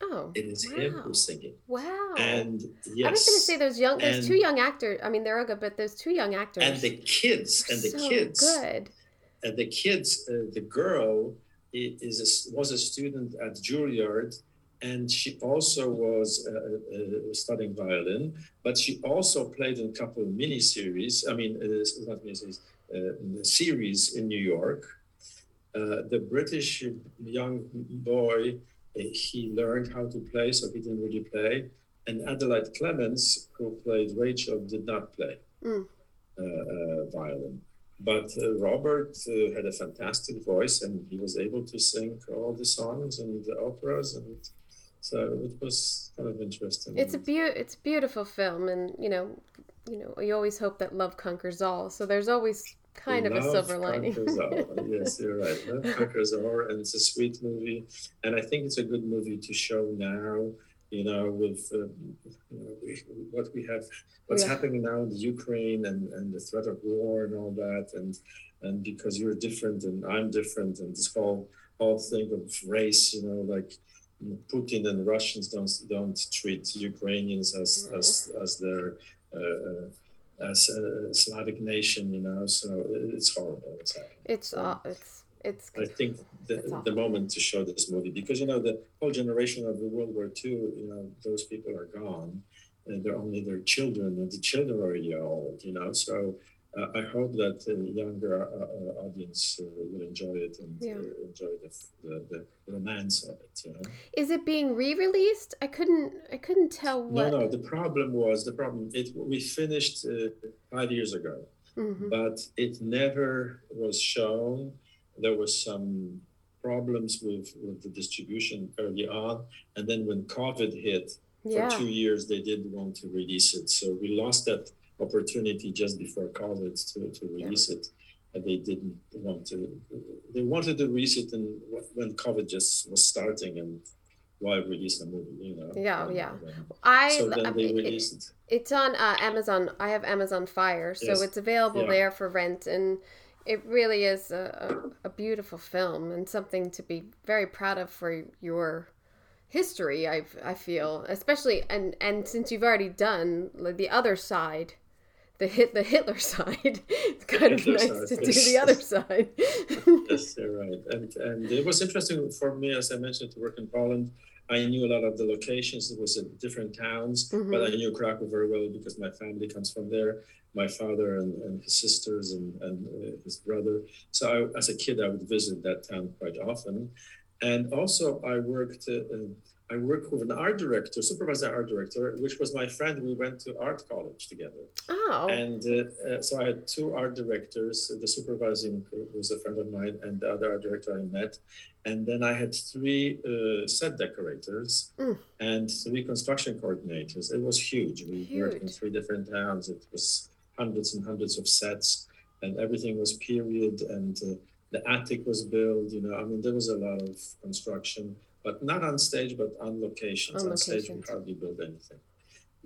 Oh, it is wow. him who's singing. Wow! And yes, I was going to say those young, those two young actors. I mean, they're all good, but those two young actors and the kids and the so kids good. And the kids, uh, the girl is a, was a student at Juilliard, and she also was uh, uh, studying violin. But she also played in a couple of mini series. I mean, uh, not mini series, uh, series in New York. Uh, the British young boy he learned how to play, so he didn't really play. And Adelaide Clemens, who played Rachel, did not play mm. uh, uh, violin. But uh, Robert uh, had a fantastic voice, and he was able to sing all the songs and the operas, and so it was kind of interesting. It's a be- it's a beautiful film, and you know, you know, you always hope that love conquers all. So there's always kind Love of a silver lining. yes, you're right. Love conquers all, and it's a sweet movie, and I think it's a good movie to show now. You know, with um, you know, we, what we have, what's yeah. happening now in the Ukraine and, and the threat of war and all that, and and because you're different and I'm different, and this whole whole thing of race, you know, like Putin and Russians don't don't treat Ukrainians as mm-hmm. as as their uh, uh as a Slavic nation, you know. So it's horrible. It's it's uh, it's it's. I think the, the moment to show this movie because you know the whole generation of the World War II, you know, those people are gone, and they're only their children, and the children are already old, you know. So uh, I hope that the younger uh, uh audience uh, will enjoy it and yeah. Uh, enjoy the, the, the, romance of it. You know? Is it being re-released? I couldn't I couldn't tell what. No, no. The problem was the problem. It we finished uh, five years ago, mm-hmm. but it never was shown. There was some problems with with the distribution early on, and then when COVID hit. For two years, they didn't want to release it, so we lost that opportunity just before COVID to, to release yeah. it. And they didn't want to, they wanted to release it in, when COVID just was starting and why release a movie? You know. Yeah, And, yeah. um, I, so I then they released it. it's on uh, Amazon. I have Amazon Fire, so Yes. it's available Yeah. there for rent, and it really is a, a, a beautiful film and something to be very proud of for your history. I I feel, especially and and since you've already done the other side. The hit the Hitler side. It's kind of nice side, to do the other side. yes, you're right. And and it was interesting for me, as I mentioned, to work in Poland. I knew a lot of the locations. It was in different towns, Mhm. but I knew Krakow very well because my family comes from there. My father and, and his sisters and, and uh, his brother. So I, as a kid, I would visit that town quite often. And also, I worked. Uh, I worked with an art director, supervisor art director, which was my friend. We went to art college together. oh, And uh, uh, so I had two art directors. The supervising was a friend of mine, and the other art director I met. And then I had three uh, set decorators Mm. and three construction coordinators. It was huge. We worked in three different towns. It was hundreds and hundreds of sets, and everything was period. And uh, the attic was built. You know, I mean, there was a lot of construction, but not on stage, but on locations. On On, stage, we hardly build anything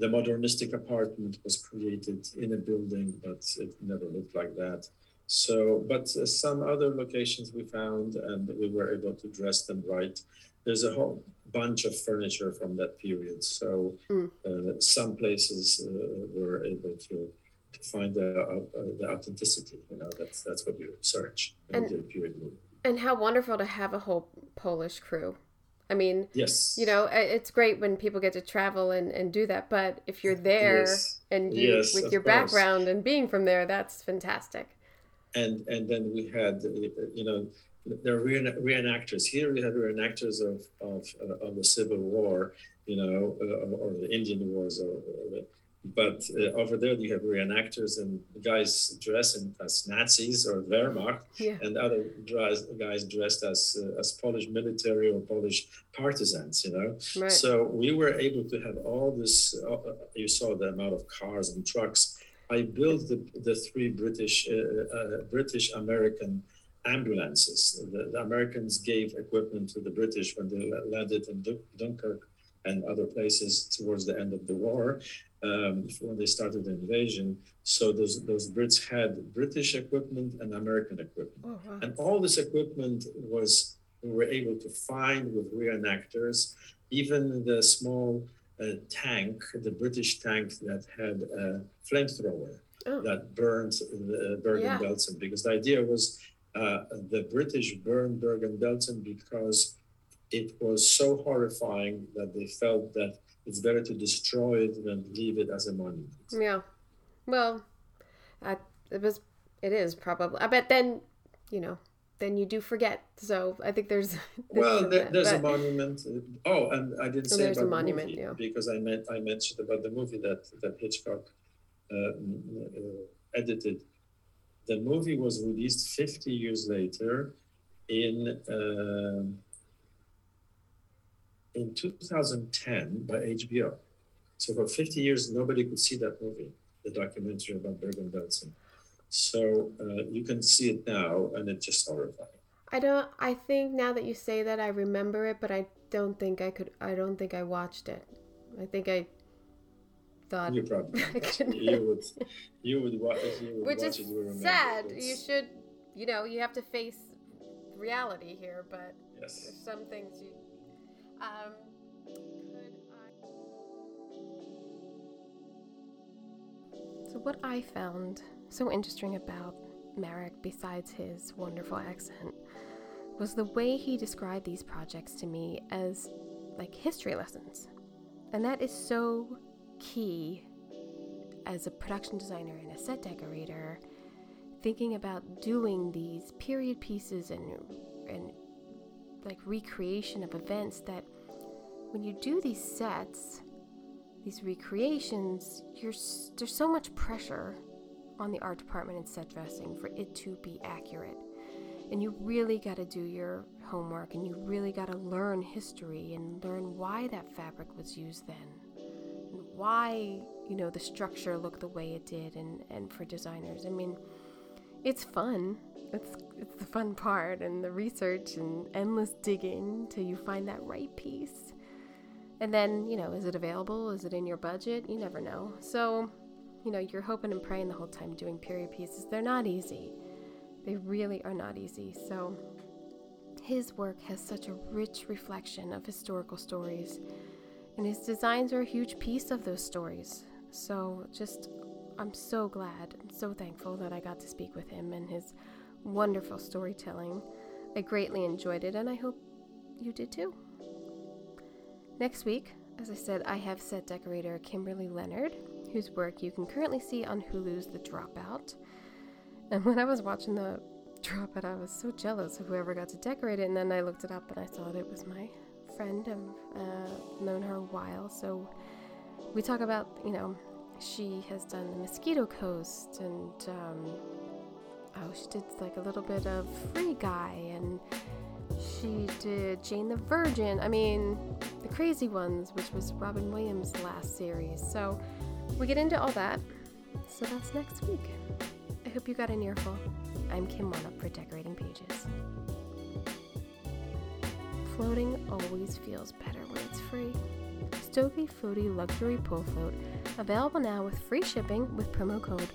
the modernistic apartment was created in a building, but it never looked like that. So, but uh, some other locations we found, and we were able to dress them right. There's a whole bunch of furniture from that period. So, Mm. uh, some places uh, were able to, to find the, uh, uh, the authenticity. You know, that's that's what you search And- period and how wonderful to have a whole Polish crew. I mean, Yes. you know it's great when people get to travel and, and do that but if you're there Yes. and you Yes, with your course. background and being from there that's fantastic and and then we had uh, you know there are reenactors here we have reenactors of of, uh, of the civil war you know uh, or the indian wars or, or but uh, over there you have reenactors and guys dressing as nazis or wehrmacht yeah and other guys guys dressed as uh, as polish military or polish partisans you know right so we were able to have all this. Uh, uh, you saw the amount of cars and trucks. I built the, the three British uh, uh, British American ambulances. The, the Americans gave equipment to the British when they landed in Dunkirk and other places towards the end of the war um, when they started the invasion. So those those Brits had British equipment and American equipment. oh, wow. And all this equipment was we were able to find with reenactors, even the small uh, tank, the British tank that had a flamethrower Oh. that burned the Yeah. Bergen-Belsen. Because the idea was uh, the British burned Bergen-Belsen because it was so horrifying that they felt that it's better to destroy it than leave it as a monument. yeah well I, it was it is probably i bet then you know then you do forget so i think there's, there's Well, there, that, there's a monument. Oh, and I didn't say there's a about the monument, movie yeah. because I meant I mentioned about the movie that that Hitchcock uh, uh, edited. The movie was released 50 years later in um in 2010 by HBO. So for 50 years, nobody could see that movie, the documentary about Bergen-Belsen. So uh, you can see it now, and it's just horrifying. i don't i think now that you say that i remember it but i don't think i could i don't think i watched it i think i thought You probably you would you would watch you would which watch is it, sad it. you should you know you have to face reality here but Yes. there's some things you um so what i found so interesting about marek besides his wonderful accent was the way he described these projects to me as like history lessons. And that is so key as a production designer and a set decorator thinking about doing these period pieces and and like recreation of events that when you do these sets these recreations there's so much pressure on the art department and set dressing for it to be accurate. And you really got to do your homework and you really got to learn history and learn why that fabric was used then. And why you know the structure looked the way it did and and for designers. I mean it's fun it's it's the fun part and the research and endless digging till you find that right piece And then, you know, is it available? Is it in your budget? You never know. So, you know, you're hoping and praying the whole time doing period pieces. They're not easy. They really are not easy. So, his work has such a rich reflection of historical stories, and his designs are a huge piece of those stories. So, just, I'm so glad and so thankful that I got to speak with him and his wonderful storytelling. I greatly enjoyed it, and I hope you did too. Next week, as I said, I have set decorator Kimberly Leonard, whose work you can currently see on Hulu's The Dropout. And when I was watching the Dropout, I was so jealous of whoever got to decorate it, and then I looked it up and I saw that it was my friend. I've uh, known her a while, so we talk about, you know, she has done the Mosquito Coast and um, oh, she did like a little bit of Free Guy and she did Jane the Virgin. I mean, the crazy ones, which was Robin Williams' last series. So we get into all that. So that's next week. I hope you got an earful. I'm Kim Wannop for Decorating Pages. Floating always feels better when it's free. Stogie Floaty Luxury Pool Float, available now with free shipping with promo code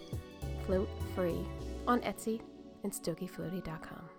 FLOATFREE on Etsy and StokieFloaty.com.